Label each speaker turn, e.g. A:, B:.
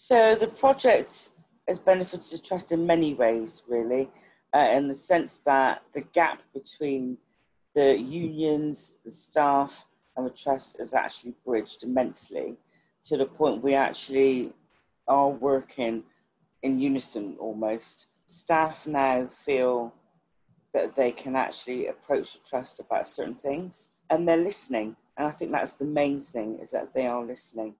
A: So the project has benefited the trust in many ways, really, uh, in the sense that the gap between the unions, the staff, and the trust is actually bridged immensely to the point we actually are working in unison almost. Staff now feel that they can actually approach the trust about certain things and they're listening. And I think that's the main thing is that they are listening.